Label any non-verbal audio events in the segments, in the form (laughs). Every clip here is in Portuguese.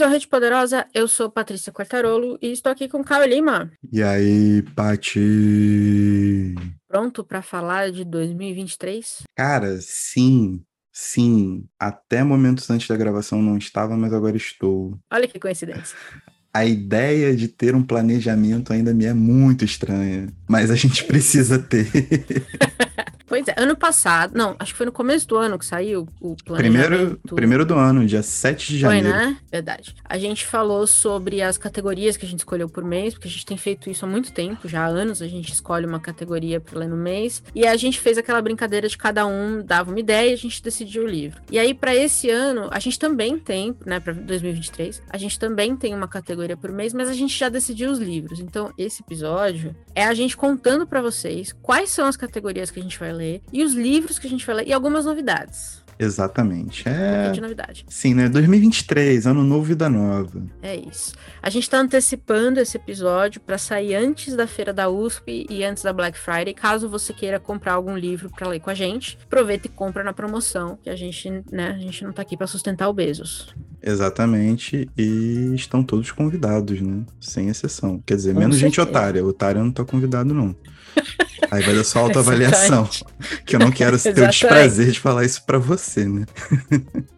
Bem-vindos ao Rede Poderosa, eu sou Patrícia Quartarolo e estou aqui com Caio Lima. E aí, Pati? Pronto para falar de 2023? Cara, sim, sim. Até momentos antes da gravação não estava, mas agora estou. Olha que coincidência. (laughs) A ideia de ter um planejamento ainda me é muito estranha, mas a gente precisa ter. (laughs) Pois é, ano passado, não, acho que foi no começo do ano que saiu o primeiro, primeiro do ano, dia 7 de janeiro. Foi, né? Verdade. A gente falou sobre as categorias que a gente escolheu por mês, porque a gente tem feito isso há muito tempo, já há anos a gente escolhe uma categoria para ler no mês, e a gente fez aquela brincadeira de cada um dava uma ideia e a gente decidiu o livro. E aí para esse ano, a gente também tem, né, para 2023, a gente também tem uma categoria por mês, mas a gente já decidiu os livros. Então, esse episódio é a gente contando para vocês quais são as categorias que a gente vai ler ler, e os livros que a gente vai ler, e algumas novidades. Exatamente. É. Um de novidade. Sim, né? 2023, ano novo, vida nova. É isso. A gente tá antecipando esse episódio para sair antes da feira da USP e antes da Black Friday. Caso você queira comprar algum livro para ler com a gente, aproveita e compra na promoção, que a gente, né, a gente não tá aqui para sustentar o Bezos. Exatamente, e estão todos convidados, né? Sem exceção. Quer dizer, Com menos certeza. gente otária. Otária não tá convidado, não. Aí vai dar só autoavaliação. que eu não quero ter o desprazer de falar isso para você, né?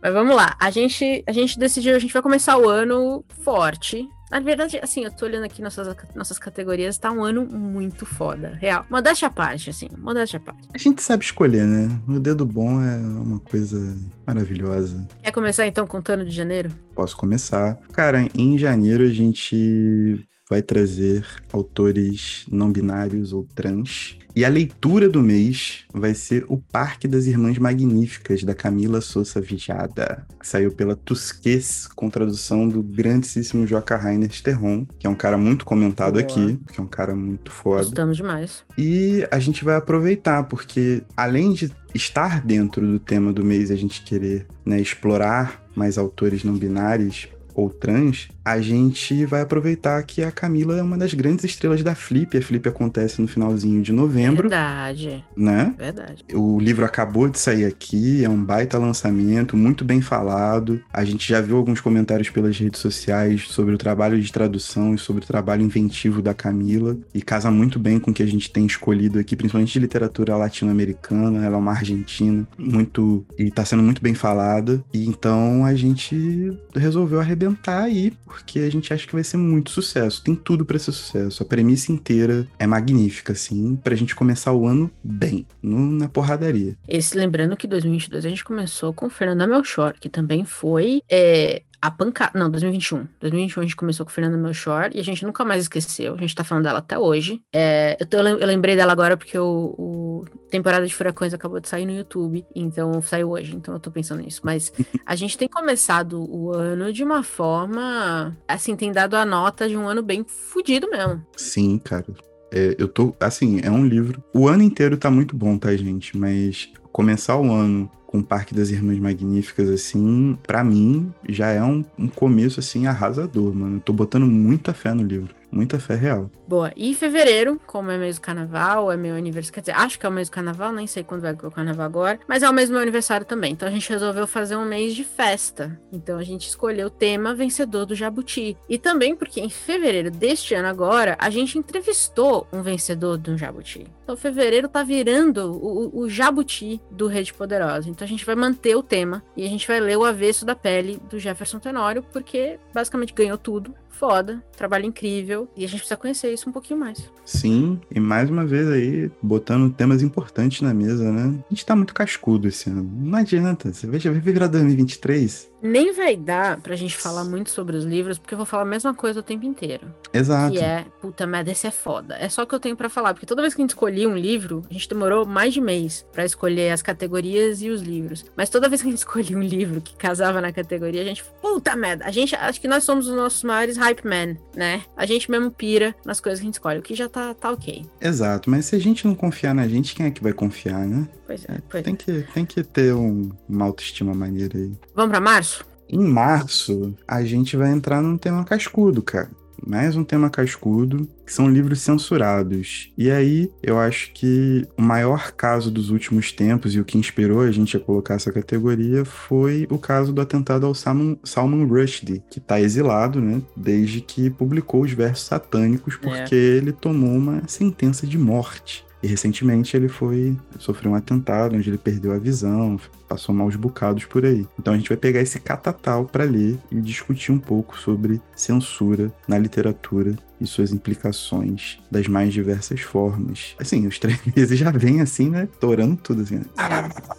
Mas vamos lá. A gente, a gente decidiu, a gente vai começar o ano forte. Na verdade, assim, eu tô olhando aqui nossas, nossas categorias, tá um ano muito foda, real. Modéstia à parte, assim, modéstia à parte. A gente sabe escolher, né? O dedo bom é uma coisa maravilhosa. Quer começar então contando de janeiro? Posso começar. Cara, em janeiro a gente vai trazer autores não binários ou trans. E a leitura do mês vai ser O Parque das Irmãs Magníficas, da Camila Souza Vijada, que saiu pela Tusquês, com tradução do grandíssimo Joca Rainer Sterron, que é um cara muito comentado Boa. aqui, que é um cara muito foda. Gostamos demais. E a gente vai aproveitar, porque além de estar dentro do tema do mês, a gente querer né, explorar mais autores não binários, ou trans, a gente vai aproveitar que a Camila é uma das grandes estrelas da Flip. A Flip acontece no finalzinho de novembro. Verdade. Né? Verdade. O livro acabou de sair aqui, é um baita lançamento, muito bem falado. A gente já viu alguns comentários pelas redes sociais sobre o trabalho de tradução e sobre o trabalho inventivo da Camila. E casa muito bem com o que a gente tem escolhido aqui, principalmente de literatura latino-americana. Ela é uma argentina, muito. e tá sendo muito bem falada. E então a gente resolveu arrebentar aí porque a gente acha que vai ser muito sucesso. Tem tudo para ser sucesso. A premissa inteira é magnífica, assim, pra gente começar o ano bem, no, na porradaria. Esse, lembrando que 2022 a gente começou com Fernanda Melchor, que também foi é, a pancada. Não, 2021. 2021 a gente começou com Fernanda Melchor e a gente nunca mais esqueceu. A gente tá falando dela até hoje. É, eu, tô, eu, lembrei dela agora porque o, o, temporada de Furacões acabou de sair no YouTube. Então saiu hoje. Então eu tô pensando nisso. Mas (laughs) a gente tem começado o ano de uma forma. Assim, tem dado a nota de um ano bem fodido mesmo. Sim, cara. É, eu tô. Assim, é um livro. O ano inteiro tá muito bom, tá, gente? Mas começar o ano com o Parque das Irmãs Magníficas, assim, para mim já é um, um começo, assim, arrasador, mano. Eu tô botando muita fé no livro. Muita fé real. Boa. E fevereiro, como é mês do carnaval, é meu aniversário. Quer dizer, acho que é o mês do carnaval, nem sei quando vai o carnaval agora. Mas é o mês do meu aniversário também. Então a gente resolveu fazer um mês de festa. Então a gente escolheu o tema vencedor do Jabuti. E também porque em fevereiro deste ano agora, a gente entrevistou um vencedor do Jabuti. Então fevereiro tá virando o, o Jabuti do Rede Poderosa. Então a gente vai manter o tema e a gente vai ler o avesso da pele do Jefferson Tenório, porque basicamente ganhou tudo foda, trabalho incrível, e a gente precisa conhecer isso um pouquinho mais. Sim, e mais uma vez aí, botando temas importantes na mesa, né? A gente tá muito cascudo esse ano. Não adianta, você veja, vai virar 2023, nem vai dar pra gente falar muito sobre os livros, porque eu vou falar a mesma coisa o tempo inteiro. Exato. Que é, puta merda, esse é foda. É só o que eu tenho para falar, porque toda vez que a gente escolhia um livro, a gente demorou mais de mês para escolher as categorias e os livros. Mas toda vez que a gente (laughs) escolhia um livro que casava na categoria, a gente, puta merda, a gente, acho que nós somos os nossos maiores hype men, né? A gente mesmo pira nas coisas que a gente escolhe, o que já tá, tá ok. Exato, mas se a gente não confiar na gente, quem é que vai confiar, né? Pois é, pois tem é. Que, tem que ter um, uma autoestima maneira aí. Vamos pra março? Em março, a gente vai entrar num tema cascudo, cara. mais um tema cascudo, que são livros censurados. E aí, eu acho que o maior caso dos últimos tempos e o que inspirou a gente a colocar essa categoria foi o caso do atentado ao Salman, Salman Rushdie, que está exilado, né, desde que publicou os versos satânicos, é. porque é. ele tomou uma sentença de morte. E recentemente ele foi sofreu um atentado onde ele perdeu a visão, passou maus bocados por aí. Então a gente vai pegar esse catatal para ler e discutir um pouco sobre censura na literatura e suas implicações das mais diversas formas. Assim, os três (laughs) meses já vem assim, né? Torando tudo assim. Né?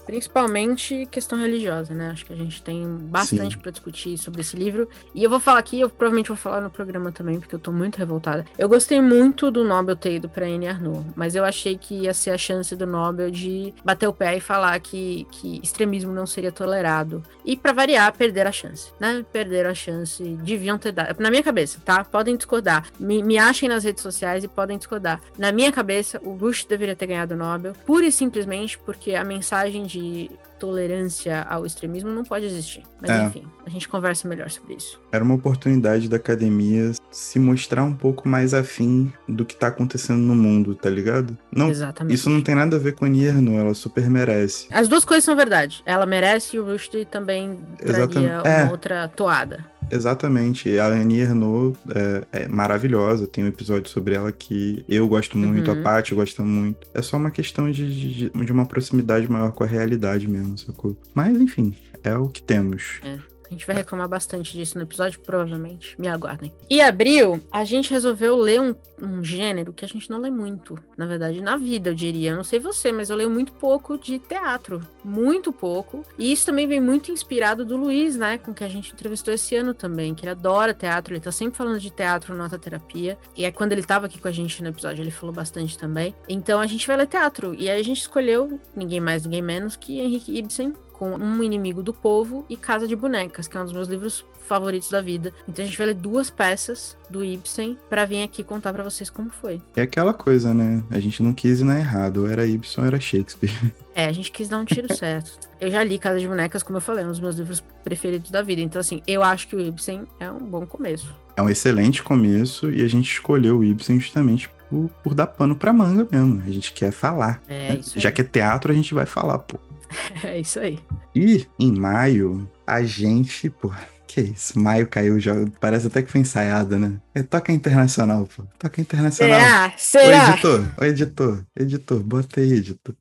Principalmente questão religiosa, né? Acho que a gente tem bastante para discutir sobre esse livro. E eu vou falar aqui, eu provavelmente vou falar no programa também, porque eu tô muito revoltada. Eu gostei muito do Nobel ter ido pra Anne Arnaud, mas eu achei que ia ser a chance do Nobel de bater o pé e falar que, que extremismo não seria tolerado. E para variar, perder a chance, né? Perder a chance, deviam ter dado. Na minha cabeça, tá? Podem discordar. Me, me achem nas redes sociais e podem discordar. Na minha cabeça, o Bush deveria ter ganhado o Nobel, pura e simplesmente porque a mensagem de tolerância ao extremismo não pode existir. Mas é. enfim, a gente conversa melhor sobre isso. Era uma oportunidade da academia se mostrar um pouco mais afim do que tá acontecendo no mundo, tá ligado? Não, Exatamente. Isso não tem nada a ver com a Nierno, ela super merece. As duas coisas são verdade. Ela merece e o Rushdie também traria Exatamente. uma é. outra toada. Exatamente. A Annie Ernaux é, é, maravilhosa. Tem um episódio sobre ela que eu gosto muito, uhum. a Paty gosta muito. É só uma questão de, de, de, uma proximidade maior com a realidade mesmo, sacou? Mas, enfim, é o que temos. É. A gente vai reclamar bastante disso no episódio, provavelmente. Me aguardem. E abril, a gente resolveu ler um, um gênero que a gente não lê muito, na verdade, na vida, eu diria. Eu não sei você, mas eu leio muito pouco de teatro. Muito pouco. E isso também vem muito inspirado do Luiz, né? Com que a gente entrevistou esse ano também, que ele adora teatro, ele tá sempre falando de teatro nota terapia. E é quando ele tava aqui com a gente no episódio, ele falou bastante também. Então a gente vai ler teatro. E aí a gente escolheu ninguém mais, ninguém menos que Henrique Ibsen, com Um Inimigo do Povo e Casa de Bonecas, que é um dos meus livros favoritos da vida. Então a gente vai ler duas peças do Ibsen para vir aqui contar para vocês como foi. É aquela coisa, né? A gente não quis ir na errado, ou era Ibsen ou era Shakespeare. (laughs) É, a gente quis dar um tiro (laughs) certo. Eu já li Casa de Bonecas, como eu falei, é um dos meus livros preferidos da vida. Então, assim, eu acho que o Ibsen é um bom começo. É um excelente começo e a gente escolheu o Ibsen justamente por, por dar pano pra manga mesmo. A gente quer falar. É, né? isso Já que é teatro, a gente vai falar, pô. (laughs) É isso aí. E em maio, a gente, pô, que isso? Maio caiu já. Parece até que foi ensaiada, né? É, toca internacional, pô. Toca internacional. Será? Será? Ô, editor, ô, editor, editor, bota aí, editor.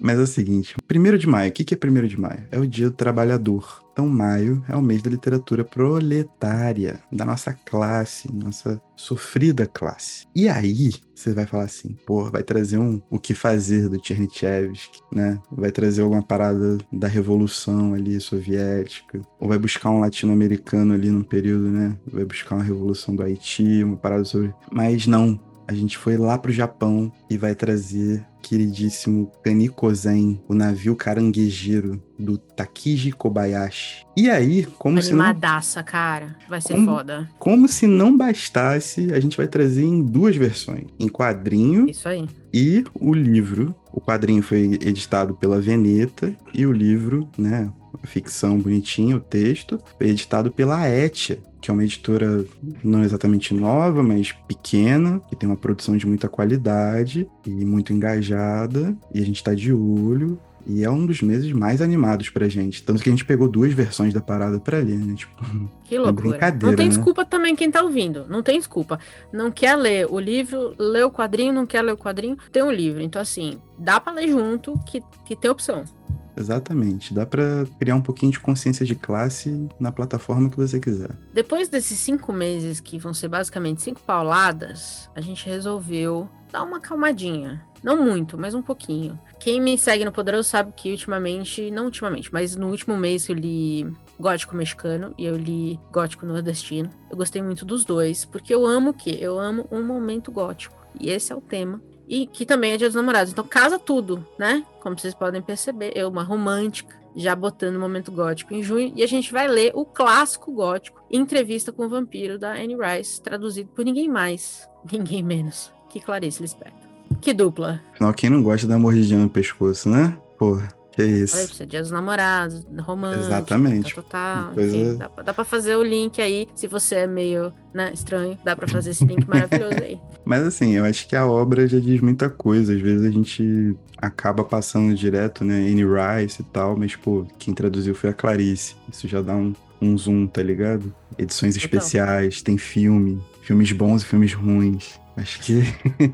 Mas é o seguinte, primeiro de maio, o que é primeiro de maio? É o dia do trabalhador. Então, maio é o mês da literatura proletária, da nossa classe, nossa sofrida classe. E aí, você vai falar assim, pô, vai trazer um O Que Fazer do Tchernichovsky, né? Vai trazer alguma parada da revolução ali soviética, ou vai buscar um latino-americano ali num período, né? Vai buscar uma revolução do Haiti, uma parada sobre... Mas não, a gente foi lá pro Japão e vai trazer queridíssimo Kanikozen, o navio caranguejeiro do Takiji Kobayashi. E aí, como Animadaça, se não... cara. Vai ser como, foda. Como se não bastasse, a gente vai trazer em duas versões. Em quadrinho. Isso aí. E o livro. O quadrinho foi editado pela Veneta e o livro, né, ficção bonitinha, o texto, foi editado pela Etia, que é uma editora não exatamente nova, mas pequena, que tem uma produção de muita qualidade e muito engajada, e a gente tá de olho. E é um dos meses mais animados pra gente. Tanto que a gente pegou duas versões da parada pra ler, né? Tipo, (laughs) que loucura. É não tem né? desculpa também quem tá ouvindo. Não tem desculpa. Não quer ler o livro, lê o quadrinho, não quer ler o quadrinho, tem o livro. Então, assim, dá pra ler junto que, que tem opção. Exatamente. Dá para criar um pouquinho de consciência de classe na plataforma que você quiser. Depois desses cinco meses, que vão ser basicamente cinco pauladas, a gente resolveu dar uma calmadinha. Não muito, mas um pouquinho. Quem me segue no Poderoso sabe que ultimamente, não ultimamente, mas no último mês eu li Gótico Mexicano e eu li Gótico Nordestino. Eu gostei muito dos dois, porque eu amo o quê? Eu amo um momento gótico. E esse é o tema e que também é Dia dos Namorados. Então casa tudo, né? Como vocês podem perceber, eu uma romântica, já botando o momento gótico em junho, e a gente vai ler o clássico gótico, Entrevista com o Vampiro, da Anne Rice, traduzido por ninguém mais, (laughs) ninguém menos que Clarice Lispector. Que dupla. Afinal, quem não gosta da mordidinha no pescoço, né? Porra. Que isso. Olha, precisa dia dos namorados, romântico. Exatamente. Tá, tá, tá. Coisa- Enfim, dá, pra- dá pra fazer o link aí. Se você é meio né, estranho, dá pra fazer esse link (laughs) maravilhoso aí. Mas assim, eu acho que a obra já diz muita coisa. Às vezes a gente acaba passando direto, né? Anne Rice e tal, mas, pô, quem traduziu foi a Clarice. Isso já dá um, um zoom, tá ligado? Edições especiais, tem filme, filmes bons e filmes ruins. Acho que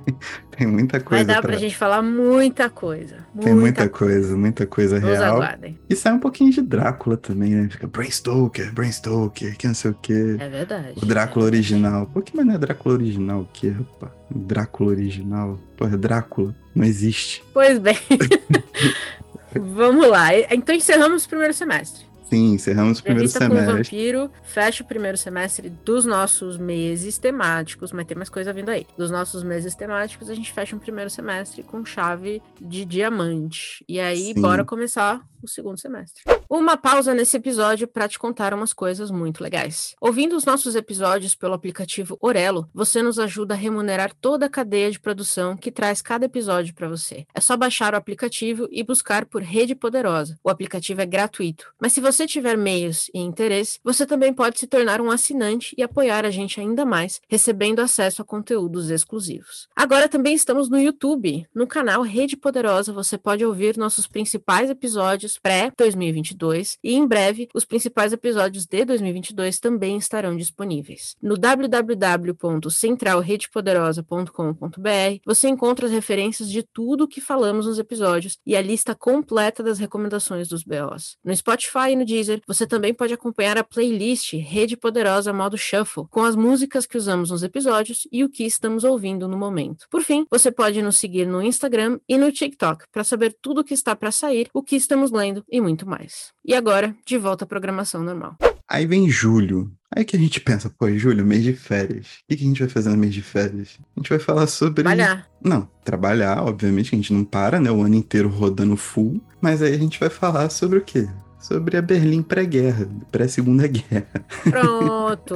(laughs) tem muita Vai coisa dar pra gente falar muita coisa. Tem muita coisa, muita coisa Nos real. aguardem. E sai um pouquinho de Drácula também, né? Fica Bram Stoker, Bram Stoker, que não sei o quê. É verdade. O Drácula original. Pô, que mas não é Drácula original o quê, rapaz? Drácula original. Porra, Drácula. Não existe. Pois bem. (laughs) Vamos lá. Então encerramos o primeiro semestre. Sim, encerramos o primeiro Entrevista com o semestre. Vampiro fecha o primeiro semestre dos nossos meses temáticos, mas tem mais coisa vindo aí. Dos nossos meses temáticos, a gente fecha um primeiro semestre com chave de diamante. E aí, Sim. bora começar o segundo semestre. Uma pausa nesse episódio para te contar umas coisas muito legais. Ouvindo os nossos episódios pelo aplicativo Orelo, você nos ajuda a remunerar toda a cadeia de produção que traz cada episódio para você. É só baixar o aplicativo e buscar por Rede Poderosa. O aplicativo é gratuito. Mas se você tiver meios e interesse, você também pode se tornar um assinante e apoiar a gente ainda mais, recebendo acesso a conteúdos exclusivos. Agora também estamos no YouTube. No canal Rede Poderosa você pode ouvir nossos principais episódios pré-2022 e em breve os principais episódios de 2022 também estarão disponíveis. No www.centralredepoderosa.com.br você encontra as referências de tudo o que falamos nos episódios e a lista completa das recomendações dos BOs. No Spotify e no Deezer, você também pode acompanhar a playlist Rede Poderosa Modo Shuffle, com as músicas que usamos nos episódios e o que estamos ouvindo no momento. Por fim, você pode nos seguir no Instagram e no TikTok para saber tudo o que está para sair, o que estamos lendo e muito mais. E agora, de volta à programação normal. Aí vem julho. Aí que a gente pensa, pô, julho, mês de férias. O que que a gente vai fazer no mês de férias? A gente vai falar sobre. Trabalhar. Não, trabalhar, obviamente, a gente não para, né? O ano inteiro rodando full. Mas aí a gente vai falar sobre o quê? Sobre a Berlim pré-guerra, pré-segunda (laughs) guerra. Pronto.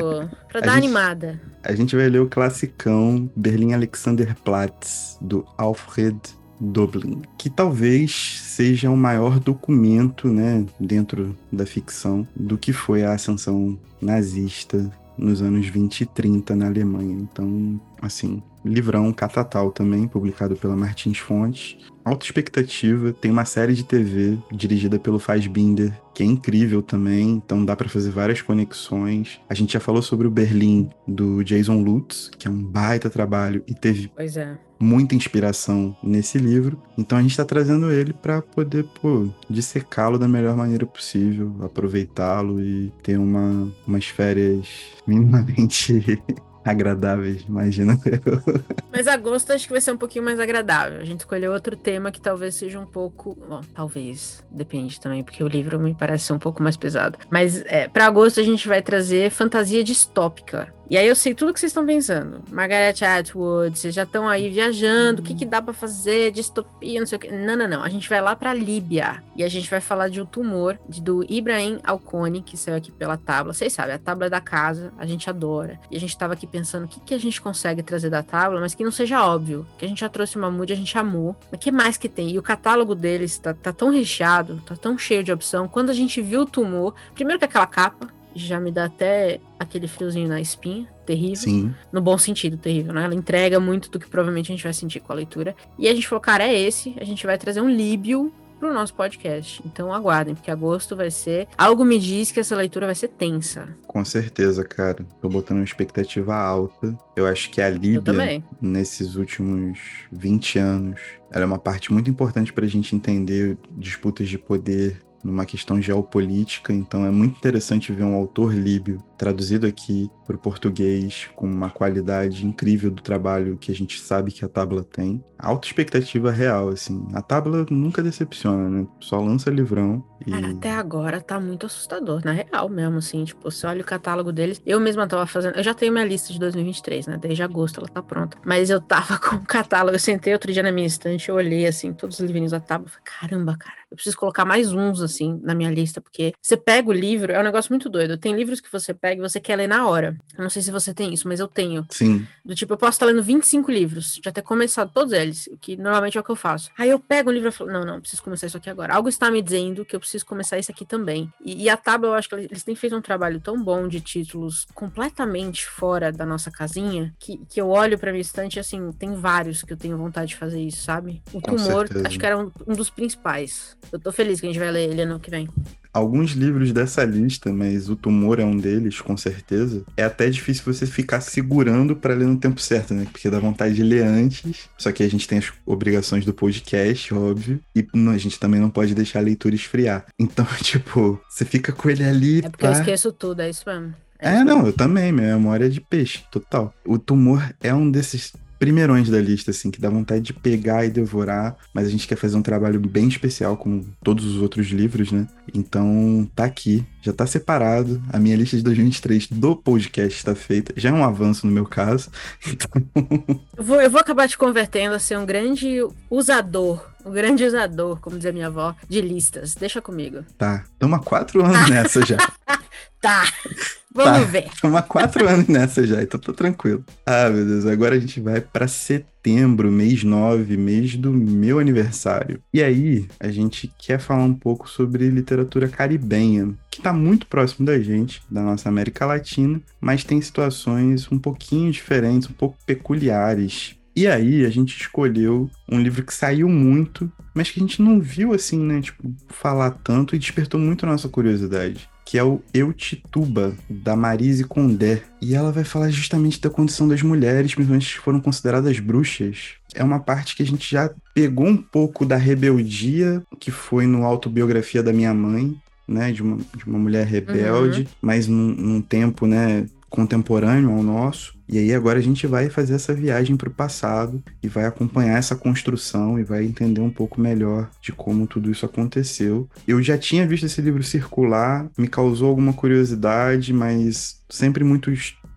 Pra A dar gente- animada. A gente vai ler o classicão Berlim Alexanderplatz, do Alfred Doblin, que talvez seja o maior documento, né, dentro da ficção, do que foi a ascensão nazista nos anos 20 e 30 na Alemanha. Então, assim, livrão catatal também, publicado pela Martins Fontes. Alta expectativa, tem uma série de TV dirigida pelo Fassbinder, que é incrível também, então dá pra fazer várias conexões. A gente já falou sobre o Berlim do Jason Lutz, que é um baita trabalho e teve Pois é. Muita inspiração nesse livro. Então a gente tá trazendo ele pra poder, pô, dissecá-lo da melhor maneira possível, aproveitá-lo e ter uma, umas férias (laughs) minimamente (laughs) agradáveis, imagina. Mas agosto acho que vai ser um pouquinho mais agradável. A gente escolheu outro tema que talvez seja um pouco. Bom, talvez. Depende também, porque o livro me parece um pouco mais pesado. Mas é, para agosto a gente vai trazer fantasia distópica. E aí eu sei tudo que vocês estão pensando. Margaret Atwood, vocês já estão aí viajando, o que, que dá pra fazer, distopia, não sei o que. Não, não, não. A gente vai lá pra Líbia. E a gente vai falar de um tumor de- do Ibrahim Alcone, que saiu aqui pela tábua. Vocês sabem, a tábua é da casa, a gente adora. E a gente tava aqui pensando o que, que a gente consegue trazer da tábua, mas que não seja óbvio. Que a gente já trouxe uma mood, a gente amou. Mas o que mais que tem? E o catálogo deles tá, tá tão recheado, tá tão cheio de opção. Quando a gente viu o tumor, primeiro que aquela capa já me dá até aquele friozinho na espinha, terrível. Sim, No bom sentido, terrível, né? Ela entrega muito do que provavelmente a gente vai sentir com a leitura. E a gente falou, cara, é esse. A gente vai trazer um líbio pro nosso podcast. Então aguardem, porque agosto vai ser. Algo me diz que essa leitura vai ser tensa. com certeza, cara. Tô botando uma expectativa alta. Eu acho que a Líbia, nesses últimos 20 anos, ela é uma parte muito importante para a gente entender disputas de poder numa questão geopolítica. Então é muito interessante ver um autor líbio traduzido aqui para o português com uma qualidade incrível do trabalho que a gente sabe que a Tábua tem. Alta expectativa real, assim. A Tábua nunca decepciona, né? Só lança livrão e Cara, até agora tá muito assustador, na real mesmo, assim. Tipo, você olha o catálogo deles. Eu mesma tava fazendo. Eu já tenho minha lista de 2023, né? Desde agosto ela tá pronta. Mas eu tava (laughs) com o catálogo. Eu sentei outro dia na minha estante, eu olhei, assim, todos os livrinhos da tábua. Falei, caramba, cara. Eu preciso colocar mais uns, assim, na minha lista, porque você pega o livro, é um negócio muito doido. Tem livros que você pega e você quer ler na hora. Eu não sei se você tem isso, mas eu tenho. Sim. Do tipo, eu posso estar lendo 25 livros, já ter começado todos eles, que normalmente é o que eu faço. Aí eu pego um livro e falo, não, não, preciso começar isso aqui agora. Algo está me dizendo que eu preciso começar isso aqui também. E, e a Tábua, eu acho que eles têm feito um trabalho tão bom de títulos completamente fora da nossa casinha, que, que eu olho pra minha estante, assim, tem vários que eu tenho vontade de fazer isso, sabe? O Com Tumor, certeza. acho que era um, um dos principais. Eu tô feliz que a gente vai ler ele ano que vem. Alguns livros dessa lista, mas o Tumor é um deles, com certeza. É até difícil você ficar segurando pra ler no tempo certo, né? Porque dá vontade de ler antes. Só que a gente tem as obrigações do podcast, óbvio. E a gente também não pode deixar a leitura esfriar. Então, (laughs) tipo, você fica com ele ali. É porque eu esqueço tudo, é isso mesmo. É, isso não, eu também, minha memória é de peixe, total. O tumor é um desses primeirões da lista, assim, que dá vontade de pegar e devorar, mas a gente quer fazer um trabalho bem especial, como todos os outros livros, né? Então, tá aqui, já tá separado. A minha lista de 2023 do podcast está feita. Já é um avanço no meu caso. (laughs) Eu vou, eu vou acabar te convertendo a ser um grande usador, um grande usador, como dizia minha avó, de listas. Deixa comigo. Tá, tamo há quatro anos (laughs) nessa já. Tá, vamos Tá. ver. Tamo há quatro anos nessa já, então tô tranquilo. Ah, meu Deus, agora a gente vai pra setembro, mês 9, mês do meu aniversário. E aí, a gente quer falar um pouco sobre literatura caribenha, que tá muito próximo da gente, da nossa América Latina, mas tem situações um pouquinho diferentes, um pouco peculiares. E aí, a gente escolheu um livro que saiu muito, mas que a gente não viu assim, né, tipo, falar tanto e despertou muito a nossa curiosidade que é o Eu Tituba, da Marise Condé. E ela vai falar justamente da condição das mulheres, principalmente que foram consideradas bruxas. É uma parte que a gente já pegou um pouco da rebeldia que foi no Autobiografia da Minha Mãe, né? De uma, de uma mulher rebelde, mas num, num tempo, né? Contemporâneo ao nosso. E aí agora a gente vai fazer essa viagem para o passado e vai acompanhar essa construção e vai entender um pouco melhor de como tudo isso aconteceu. Eu já tinha visto esse livro circular, me causou alguma curiosidade, mas sempre muito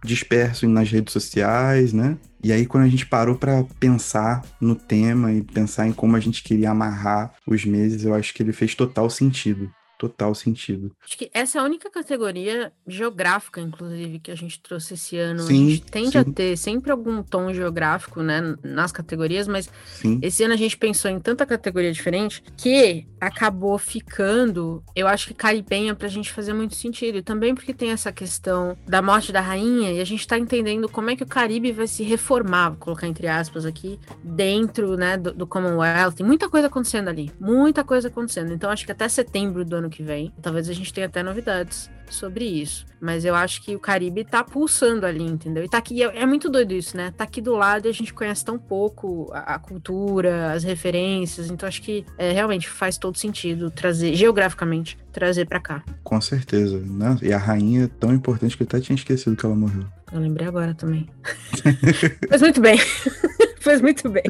disperso nas redes sociais, né? E aí quando a gente parou para pensar no tema e pensar em como a gente queria amarrar os meses, eu acho que ele fez total sentido. Total sentido. Acho que essa é a única categoria geográfica, inclusive, que a gente trouxe esse ano. Sim, a gente tende sim. a ter sempre algum tom geográfico, né, nas categorias, mas Sim. esse ano a gente pensou em tanta categoria diferente que acabou ficando, eu acho que caribenha pra gente fazer muito sentido. E também porque tem essa questão da morte da rainha e a gente tá entendendo como é que o Caribe vai se reformar, vou colocar entre aspas aqui, dentro, né, do, do Commonwealth. Tem muita coisa acontecendo ali, muita coisa acontecendo. Então acho que até setembro do ano que vem, talvez a gente tenha até novidades sobre isso. Mas eu acho que o Caribe tá pulsando ali, entendeu? E tá aqui, é, é muito doido isso, né? Tá aqui do lado e a gente conhece tão pouco a, a cultura, as referências. Então acho que é, realmente faz todo sentido trazer, geograficamente, trazer pra cá. Com certeza, né? E a rainha é tão importante que eu até tinha esquecido que ela morreu. Eu lembrei agora também. (laughs) Faz muito bem. (laughs) Faz muito bem.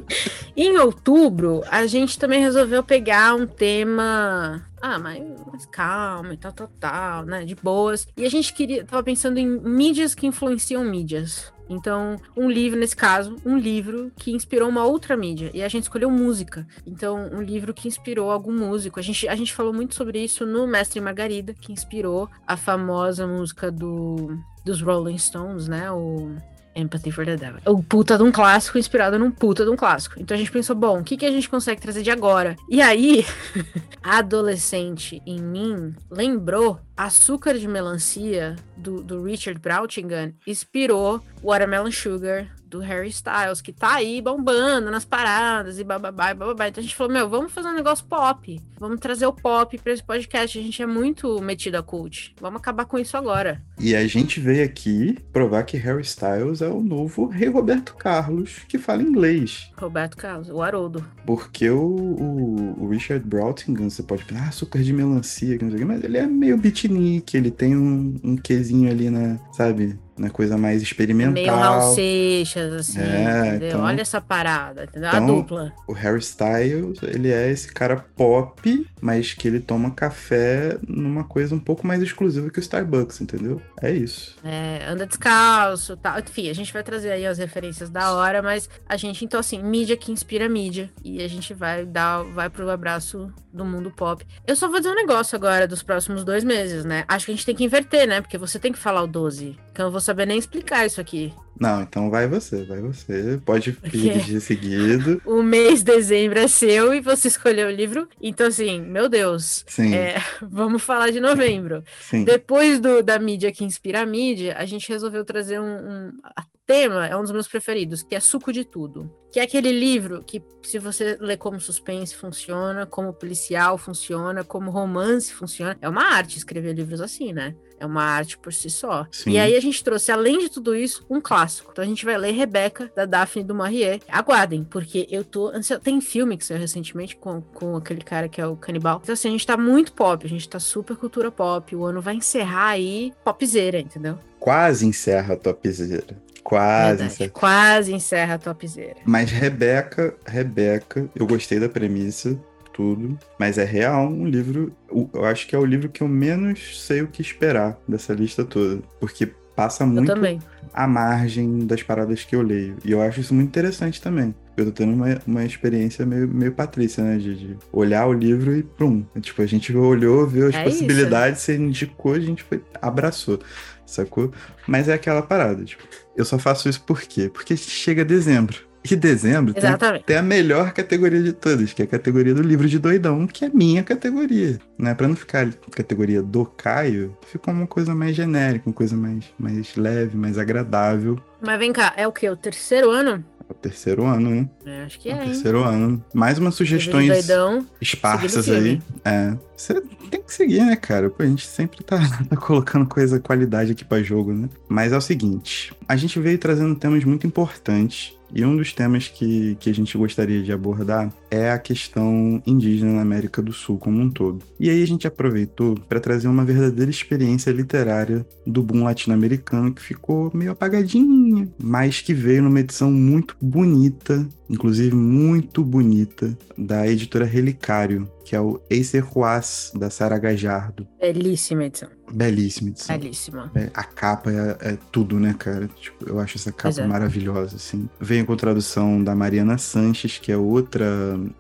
Em outubro, a gente também resolveu pegar um tema. Ah, mais, mais calmo e tal, tal, tal, né? De boas. E a gente queria. Tava pensando em mídias que influenciam mídias. Então, um livro, nesse caso, um livro que inspirou uma outra mídia. E a gente escolheu música. Então, um livro que inspirou algum músico. A gente, a gente falou muito sobre isso no Mestre Margarida, que inspirou a famosa música do, dos Rolling Stones, né? O Empathy for the Devil. O puta de um clássico inspirado num puta de um clássico. Então a gente pensou, bom, o que, que a gente consegue trazer de agora? E aí, (laughs) a adolescente em mim lembrou Açúcar de Melancia, do, do Richard Brautigan, inspirou Watermelon Sugar, do Harry Styles, que tá aí bombando nas paradas e bababá e bababá. Então a gente falou, meu, vamos fazer um negócio pop. Vamos trazer o pop pra esse podcast. A gente é muito metido a cult. Vamos acabar com isso agora. E a gente veio aqui provar que Harry Styles é o novo Rei Roberto Carlos que fala inglês. Roberto Carlos, o Haroldo. Porque o, o, o Richard Brautigan, você pode pensar, ah, açúcar de melancia, mas ele é meio beatnik, ele tem um, um quezinho ali na, sabe, né? Coisa mais experimental. Meio Raul Seixas, assim, É, entendeu? então- Olha essa parada, entendeu? A Então- dupla. O Harry Styles, ele é esse cara pop, mas que ele toma café numa coisa um pouco mais exclusiva que o Starbucks, entendeu? É isso. É, anda descalço, tal. Enfim, a gente vai trazer aí as referências da hora, mas a gente, então, assim, mídia que inspira mídia. E a gente vai dar, vai pro abraço do mundo pop. Eu só vou dizer um negócio agora dos próximos dois meses, né? Acho que a gente tem que inverter, né? Porque você tem que falar o 12. Que eu não vou saber nem explicar isso aqui. Não, então vai você, vai você. Pode (laughs) pedir seguido. O mês de dezembro é seu e você escolheu o livro. Então, assim, meu Deus. Sim, É, (laughs) vamos falar de novembro. sim. Depois do, da mídia que inspira a mídia, a gente resolveu trazer um, um tema, é um dos meus preferidos, que é Suco de Tudo. Que é aquele livro que, se você lê como suspense, funciona, como policial, funciona, como romance, funciona. É uma arte escrever livros assim, né? É uma arte por si só. Sim. E aí a gente trouxe, além de tudo isso, um clássico. Então a gente vai ler Rebeca, da Daphne do Maurier. Aguardem, porque eu tô. Tem filme que saiu recentemente com, com aquele cara que é o canibal. Então assim, a gente tá muito pop, a gente tá super cultura pop. O ano vai encerrar aí popzeira, entendeu? Quase encerra a topzera. Quase Verdade. encerra. Quase encerra a topzeira. Mas Rebeca, Rebeca, eu gostei da premissa, tudo, mas é real um livro. Eu acho que é o livro que eu menos sei o que esperar dessa lista toda. Porque passa muito à margem das paradas que eu leio. E eu acho isso muito interessante também. Eu tô tendo uma, uma experiência meio, meio Patrícia, né? De, olhar o livro e pum. Tipo, a gente olhou, viu as É isso. possibilidades, você indicou, a gente foi, abraçou, sacou? Mas é aquela parada, tipo, eu só faço isso por quê? Porque chega dezembro. E dezembro tem, tem a melhor categoria de todas, que é a categoria do livro de doidão, que é minha categoria. Né? Pra não ficar categoria do Caio, ficou uma coisa mais genérica, uma coisa mais, mais leve, mais agradável. Mas vem cá, é o quê? O terceiro ano? É o terceiro ano, né? É, acho que É é, o hein? terceiro ano. Mais umas sugestões Doidão. esparsas aí. É. Você tem que seguir, né, cara? Pô, a gente sempre tá, (laughs) tá colocando coisa, qualidade aqui pra jogo, né? Mas é o seguinte: a gente veio trazendo temas muito importantes. E um dos temas que, que a gente gostaria de abordar é a questão indígena na América do Sul como um todo. E aí a gente aproveitou para trazer uma verdadeira experiência literária do boom latino-americano que ficou meio apagadinha, mas que veio numa edição muito bonita, inclusive muito bonita, da editora Relicário, que é o Acer Ruas, da Sara Gajardo. Belíssima edição. Belíssima edição. Belíssima. É, a capa é, é tudo, né, cara? Tipo, eu acho essa capa é. maravilhosa, assim. Veio com tradução da Mariana Sanches, que é outra,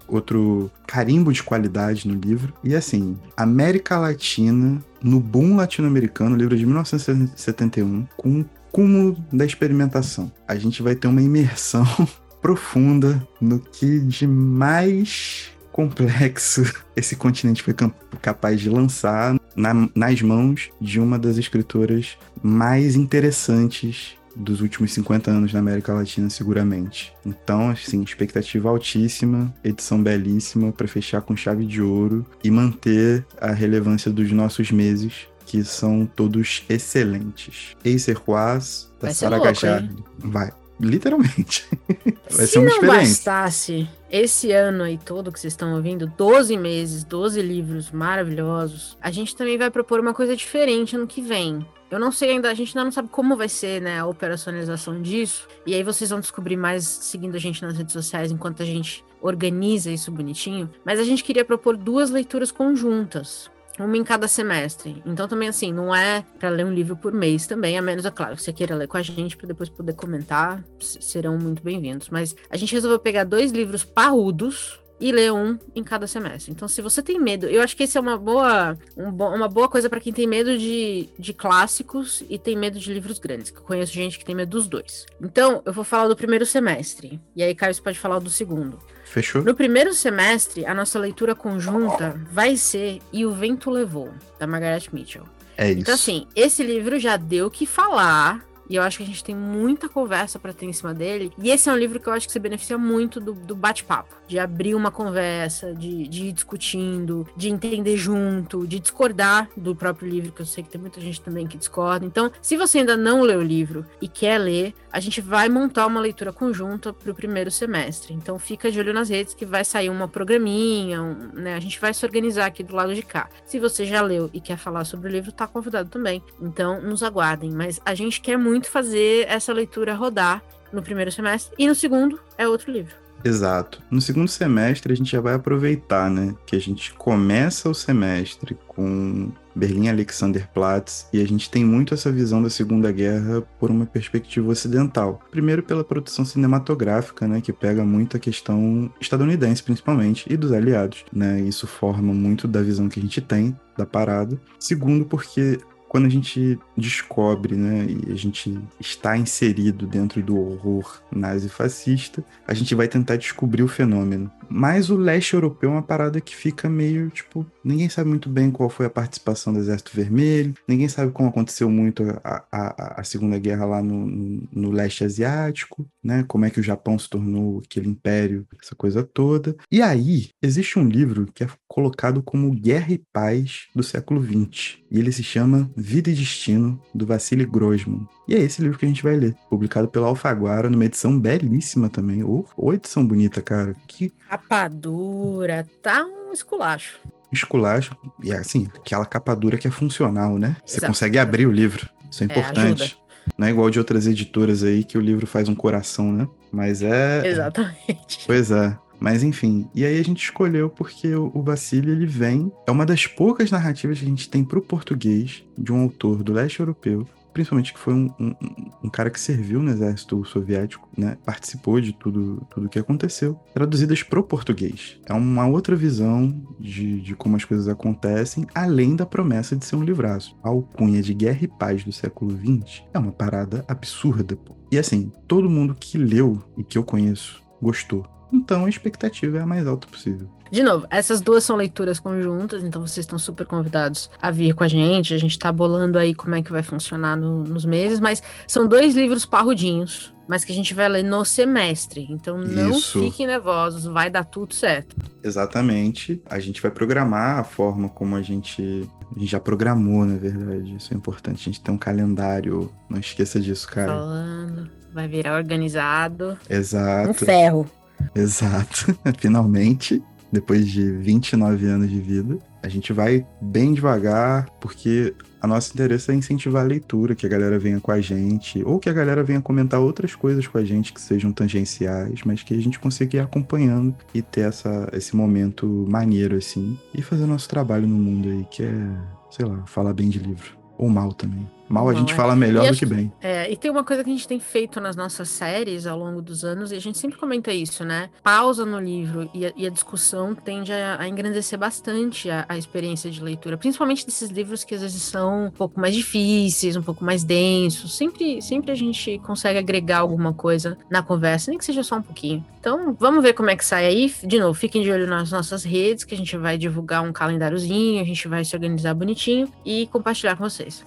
outro carimbo de qualidade no livro. E assim, América Latina, no boom latino-americano, livro de 1971, com o cúmulo da experimentação. A gente vai ter uma imersão (laughs) profunda no que de mais complexo (laughs) esse continente foi capaz de lançar na- nas mãos de uma das escritoras mais interessantes dos últimos 50 anos na América Latina, seguramente. Então, assim, expectativa altíssima, edição belíssima para fechar com chave de ouro e manter a relevância dos nossos meses, que são todos excelentes. Acer Quas, da Sara Gajardo. Vai. Literalmente. (laughs) Vai Se ser uma não experiência. bastasse esse ano aí todo que vocês estão ouvindo, 12 meses, 12 livros maravilhosos, a gente também vai propor uma coisa diferente ano que vem. Eu não sei ainda, a gente ainda não sabe como vai ser né, a operacionalização disso. E aí vocês vão descobrir mais seguindo a gente nas redes sociais enquanto a gente organiza isso bonitinho. Mas a gente queria propor duas leituras conjuntas. Uma em cada semestre. Então, também, assim, não é para ler um livro por mês também, a menos, é claro, que você queira ler com a gente para depois poder comentar, serão muito bem-vindos. Mas a gente resolveu pegar dois livros parrudos e ler um em cada semestre. Então, se você tem medo, eu acho que esse é uma boa, um bo- uma boa coisa para quem tem medo de, de clássicos e tem medo de livros grandes, que eu conheço gente que tem medo dos dois. Então, eu vou falar do primeiro semestre, e aí Caio você pode falar do segundo. Fechou? No primeiro semestre, a nossa leitura conjunta vai ser E o Vento Levou, da Margaret Mitchell. É isso. Então, assim, esse livro já deu o que falar. E eu acho que a gente tem muita conversa pra ter em cima dele. E esse é um livro que eu acho que se beneficia muito do, do bate-papo. De abrir uma conversa, de, de ir discutindo, de entender junto, de discordar do próprio livro, que eu sei que tem muita gente também que discorda. Então, se você ainda não leu o livro e quer ler, a gente vai montar uma leitura conjunta pro primeiro semestre. Então, fica de olho nas redes que vai sair uma programinha, um, né? A gente vai se organizar aqui do lado de cá. Se você já leu e quer falar sobre o livro, tá convidado também. Então, nos aguardem. Mas a gente quer muito muito fazer essa leitura rodar no primeiro semestre. E no segundo é outro livro. Exato. No segundo semestre a gente já vai aproveitar, né? Que a gente começa o semestre com Berlim Alexanderplatz e a gente tem muito essa visão da Segunda Guerra por uma perspectiva ocidental. Primeiro pela produção cinematográfica, né, que pega muito a questão estadunidense principalmente e dos aliados, né? Isso forma muito da visão que a gente tem da parada. Segundo porque quando a gente descobre, né, e a gente está inserido dentro do horror nazi-fascista, a gente vai tentar descobrir o fenômeno. Mas o leste europeu é uma parada que fica meio, tipo, ninguém sabe muito bem qual foi a participação do Exército Vermelho, ninguém sabe como aconteceu muito a, a, a Segunda Guerra lá no, no, no leste asiático, né, como é que o Japão se tornou aquele império, essa coisa toda. E aí, existe um livro que é colocado como Guerra e Paz do século XX, e ele se chama Vida e Destino, do Vassili Grossman. E é esse livro que a gente vai ler, publicado pela Alfaguara, numa edição belíssima também. Oh, oh, edição bonita, cara. Que... Capa dura, tá um esculacho. Esculacho, e é assim, aquela capa dura que é funcional, né? Você Exato. consegue abrir o livro. Isso é, é importante. É, Não é igual de outras editoras aí que o livro faz um coração, né? Mas é. Exatamente. Pois é. Mas enfim, e aí a gente escolheu porque o, Basile, ele vem, é uma das poucas narrativas que a gente tem para o português de um autor do leste europeu, principalmente que foi um, um, um, cara que serviu no exército soviético, né? Participou de tudo tudo que aconteceu, traduzidas para o português. É uma outra visão de, de como as coisas acontecem, além da promessa de ser um livraço. A alcunha de Guerra e Paz do século XX é uma parada absurda. E assim, todo mundo que leu e que eu conheço gostou. Então a expectativa é a mais alta possível. De novo, essas duas são leituras conjuntas, então vocês estão super convidados a vir com a gente. A gente tá bolando aí como é que vai funcionar no, nos meses, mas são dois livros parrudinhos, mas que a gente vai ler no semestre. Então não Isso. fiquem nervosos, vai dar tudo certo. Exatamente. A gente vai programar a forma como a gente. A gente já programou, na verdade. Isso é importante. A gente tem um calendário. Não esqueça disso, cara. Falando. Vai virar organizado. Exato. Um ferro. Exato. (laughs) Finalmente, depois de 29 anos de vida, a gente vai bem devagar, porque a nosso interesse é incentivar a leitura, que a galera venha com a gente, ou que a galera venha comentar outras coisas com a gente que sejam tangenciais, mas que a gente consiga ir acompanhando e ter essa, esse momento maneiro, assim, e fazer nosso trabalho no mundo aí, que é, sei lá, falar bem de livro. Ou mal também. Mal a gente é. fala melhor do que bem. É, e tem uma coisa que a gente tem feito nas nossas séries ao longo dos anos, e a gente sempre comenta isso, né? Pausa no livro e a, e a discussão tende a, a engrandecer bastante a, a, experiência de leitura, principalmente desses livros que às vezes são um pouco mais difíceis, um pouco mais densos. Sempre, sempre a gente consegue agregar alguma coisa na conversa, nem que seja só um pouquinho. Então, vamos ver como é que sai aí. De novo, fiquem de olho nas nossas redes, que a gente vai divulgar um calendáriozinho, a gente vai se organizar bonitinho e compartilhar com vocês.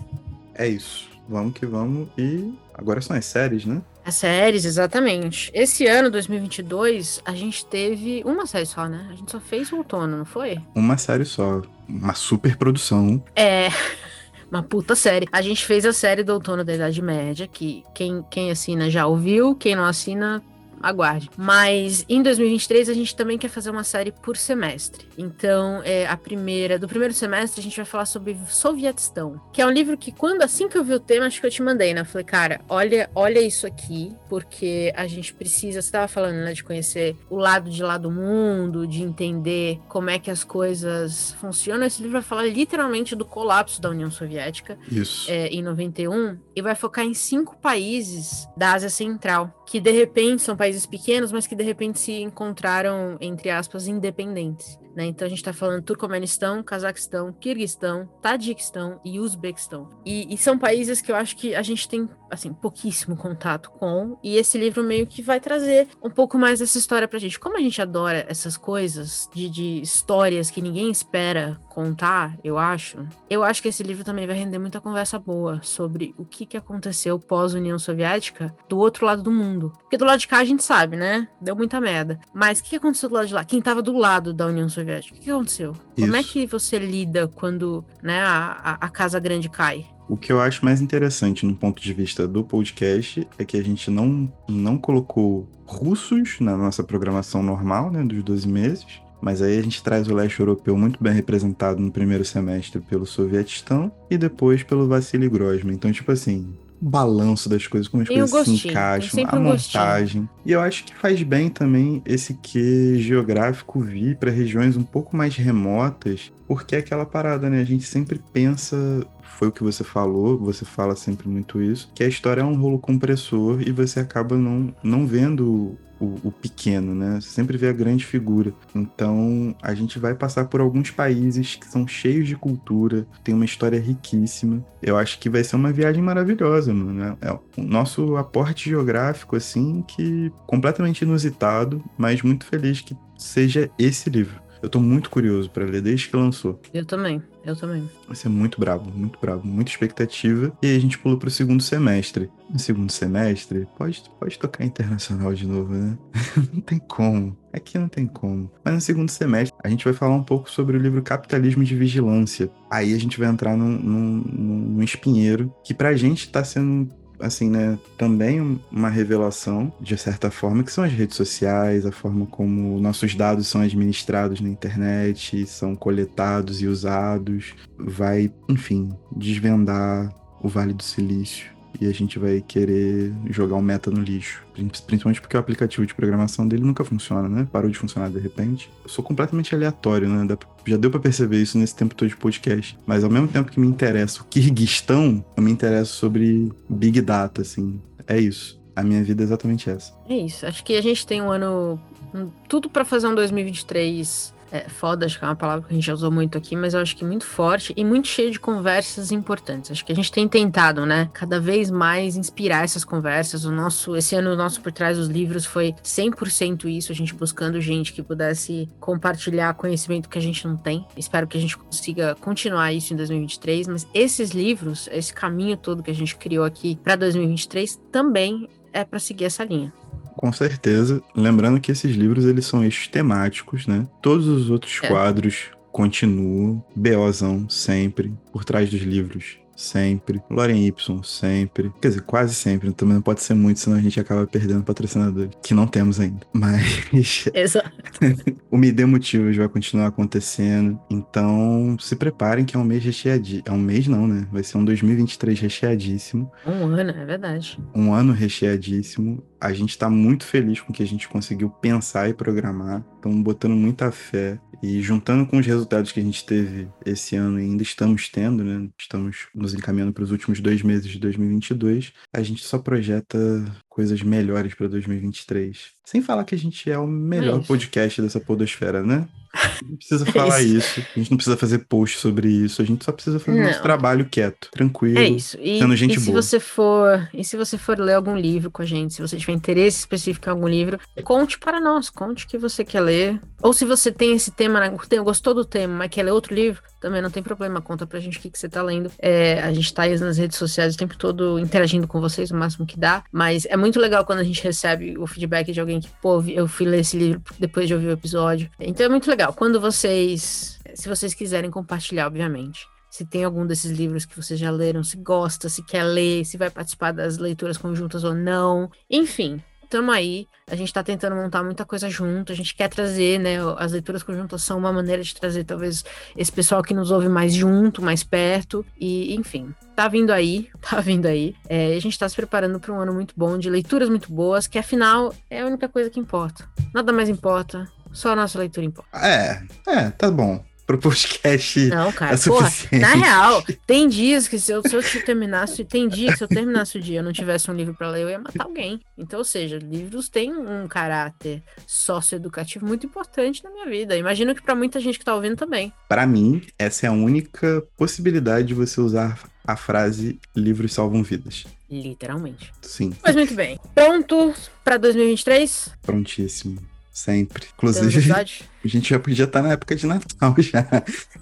É isso. Vamos que vamos. E agora são as séries, né? As séries, exatamente. Esse ano, 2022, a gente teve uma série só, né? A gente só fez o outono, não foi? Uma série só. Uma super produção. É. (laughs) Uma puta série. A gente fez a série do Outono da Idade Média, que quem, quem assina já ouviu, quem não assina aguarde. Mas em 2023 a gente também quer fazer uma série por semestre. Então, é, a primeira, do primeiro semestre, a gente vai falar sobre Sovietistão, que é um livro que, quando assim que eu vi o tema, acho que eu te mandei, né? Eu falei, cara, olha, olha isso aqui, porque a gente precisa. Você estava falando, né, de conhecer o lado de lá do mundo, de entender como é que as coisas funcionam. Esse livro vai falar literalmente do colapso da União Soviética isso. É, em 91 e vai focar em cinco países da Ásia Central, que de repente são países pequenos, mas que de repente se encontraram, entre aspas, independentes. Né? Então a gente está falando Turcomenistão, Cazaquistão, Kirguistão, Tadiquistão e Uzbequistão. E, e, são países que eu acho que a gente tem assim pouquíssimo contato com. E esse livro meio que vai trazer um pouco mais dessa história pra gente. Como a gente adora essas coisas de, de histórias que ninguém espera contar, eu acho. Eu acho que esse livro também vai render muita conversa boa sobre o que, que aconteceu pós-União Soviética do outro lado do mundo. Porque do lado de cá a gente sabe, né? Deu muita merda. Mas o que, que aconteceu do lado de lá? Quem tava do lado da União Soviética? Soviética. O que aconteceu? Isso. Como é que você lida quando né, a, a Casa Grande cai? O que eu acho mais interessante no ponto de vista do podcast é que a gente não, não colocou russos na nossa programação normal, né, dos 12 meses, mas aí a gente traz o leste europeu muito bem representado no primeiro semestre pelo Sovietistão e depois pelo Vassili Grosman. Então, tipo assim, balanço das coisas, como as Tem coisas se encaixam, a um gostinho. montagem. E eu acho que faz bem também esse que geográfico vir para regiões um pouco mais remotas, porque é aquela parada, né? A gente sempre pensa, foi o que você falou, você fala sempre muito isso, que a história é um rolo compressor e você acaba não, não vendo o, o pequeno, né? Você sempre vê a grande figura. Então, a gente vai passar por alguns países que são cheios de cultura, tem uma história riquíssima. Eu acho que vai ser uma viagem maravilhosa, mano. né? É o nosso aporte geográfico, assim, que completamente inusitado, mas muito feliz que seja esse livro. Eu tô muito curioso para ler desde que lançou. Eu também, eu também. Vai ser muito brabo, muito brabo, muita expectativa. E aí a gente pula pro segundo semestre. No segundo semestre, pode, pode tocar internacional de novo, né? (laughs) não tem como. Aqui não tem como. Mas no segundo semestre, a gente vai falar um pouco sobre o livro Capitalismo de Vigilância. Aí a gente vai entrar num, num, num espinheiro que pra gente tá sendo assim, né, também uma revelação, de certa forma, que são as redes sociais, a forma como nossos dados são administrados na internet, são coletados e usados, vai, enfim, desvendar o Vale do Silício. E a gente vai querer jogar o meta no lixo. Principalmente porque o aplicativo de programação dele nunca funciona, né? Parou de funcionar de repente. Eu sou completamente aleatório, né? Já deu para perceber isso nesse tempo todo de podcast. Mas ao mesmo tempo que me interessa o Kirguistão, eu me interesso sobre Big Data, assim. É isso. A minha vida é exatamente essa. É isso. Acho que a gente tem um ano. um- tudo para fazer um 2023 é, foda, acho que é uma palavra que a gente já usou muito aqui, mas eu acho que muito forte e muito cheio de conversas importantes. Acho que a gente tem tentado, né, cada vez mais inspirar essas conversas. O nosso, esse ano, o nosso Por Trás dos Livros foi 100% isso, a gente buscando gente que pudesse compartilhar conhecimento que a gente não tem. Espero que a gente consiga continuar isso em 2023, mas esses livros, esse caminho todo que a gente criou aqui para 2023 também é para seguir essa linha. Com certeza. Lembrando que esses livros eles são eixos temáticos, né? Todos os outros É. quadros continuam. BOzão, sempre. Por trás dos livros, sempre. Loren Y, sempre. Quer dizer, quase sempre. Também não pode ser muito, senão a gente acaba perdendo patrocinadores. Que não temos ainda. (laughs) Mas Exato. (laughs) o Me Dê Motivos vai continuar acontecendo. Então, se preparem que é um mês recheadíssimo. É um mês não, né? Vai ser um 2023 recheadíssimo Um ano, é verdade. um ano recheadíssimo. A gente está muito feliz com o que a gente conseguiu pensar e programar. Estamos botando muita fé. E juntando com os resultados que a gente teve esse ano e ainda estamos tendo, né? Estamos nos encaminhando para os últimos dois meses de 2022. A gente só projeta coisas melhores para 2023. Sem falar que a gente é o melhor isso. podcast dessa podosfera, né? Não precisa falar isso. A gente não precisa fazer post sobre isso. A gente só precisa fazer nosso Não. trabalho quieto, tranquilo. É isso. E, sendo gente e se boa. você for, e se você for ler algum livro com a gente, se você tiver interesse específico em algum livro, conte para nós, conte o que você quer ler. Ou se você tem esse tema, tem- gostou do tema, mas quer ler outro livro, também não tem problema, conta pra gente o que, que você tá lendo. É, a gente tá aí nas redes sociais o tempo todo interagindo com vocês o máximo que dá, mas é muito legal quando a gente recebe o feedback de alguém que, pô, eu fui ler esse livro depois de ouvir o episódio. Então é muito legal. Quando vocês, se vocês quiserem compartilhar, obviamente. Se tem algum desses livros que vocês já leram, se gosta, se quer ler, se vai participar das leituras conjuntas ou não. Enfim, tamo aí. A gente tá tentando montar muita coisa junto. A gente quer trazer, né? As leituras conjuntas são uma maneira de trazer, talvez, esse pessoal que nos ouve mais junto, mais perto. E, enfim, tá vindo aí, (laughs) tá vindo aí. É, a gente tá se preparando para um ano muito bom, de leituras muito boas, que afinal é a única coisa que importa. Nada mais importa, só a nossa leitura importa. É, é, tá bom. Pro podcast Não, cara, é porra, na real, tem dias que se eu, se eu te terminasse, tem dias que se eu terminasse o dia e eu não tivesse um livro pra ler, eu ia matar alguém. Então, ou seja, livros têm um caráter socioeducativo muito importante na minha vida. Imagino que pra muita gente que tá ouvindo também. Pra mim, essa é a única possibilidade de você usar a frase livros salvam vidas. Literalmente. Sim, Mas muito bem. Pronto pra 2023? prontíssimo. Sempre. Inclusive, (laughs) a gente já podia estar na época de Natal (laughs) já.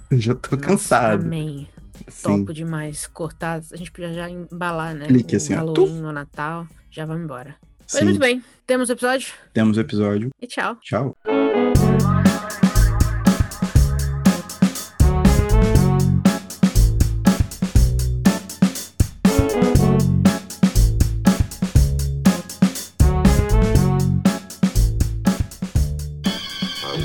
Eu já tô Nossa, cansado. Amém. Sim. Topo demais. Cortar, a gente podia já embalar, né? Clique o assim, ó. Halloween, no Natal. Já vamos embora. Mas Sim. muito bem. Temos episódio Temos o episódio. e tchau. Tchau.